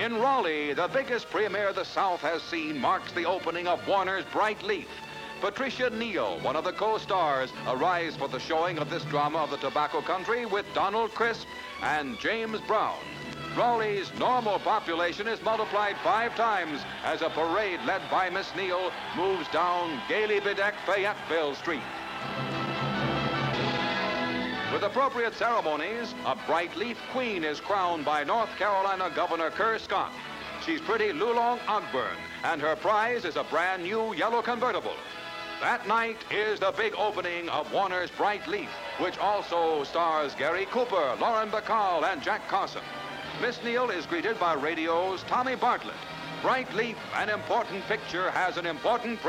In Raleigh, the biggest premiere the South has seen marks the opening of Warner's Bright Leaf. Patricia Neal, one of the co-stars, arrives for the showing of this drama of the tobacco country with Donald Crisp and James Brown. Raleigh's normal population is multiplied five times as a parade led by Miss Neal moves down gaily bedecked Fayetteville Street. With appropriate ceremonies, a bright leaf queen is crowned by North Carolina Governor Kerr Scott. She's pretty Lulong Ogburn, and her prize is a brand new yellow convertible. That night is the big opening of Warner's Bright Leaf, which also stars Gary Cooper, Lauren Bacall, and Jack Carson. Miss Neal is greeted by radio's Tommy Bartlett. Bright Leaf, an important picture, has an important...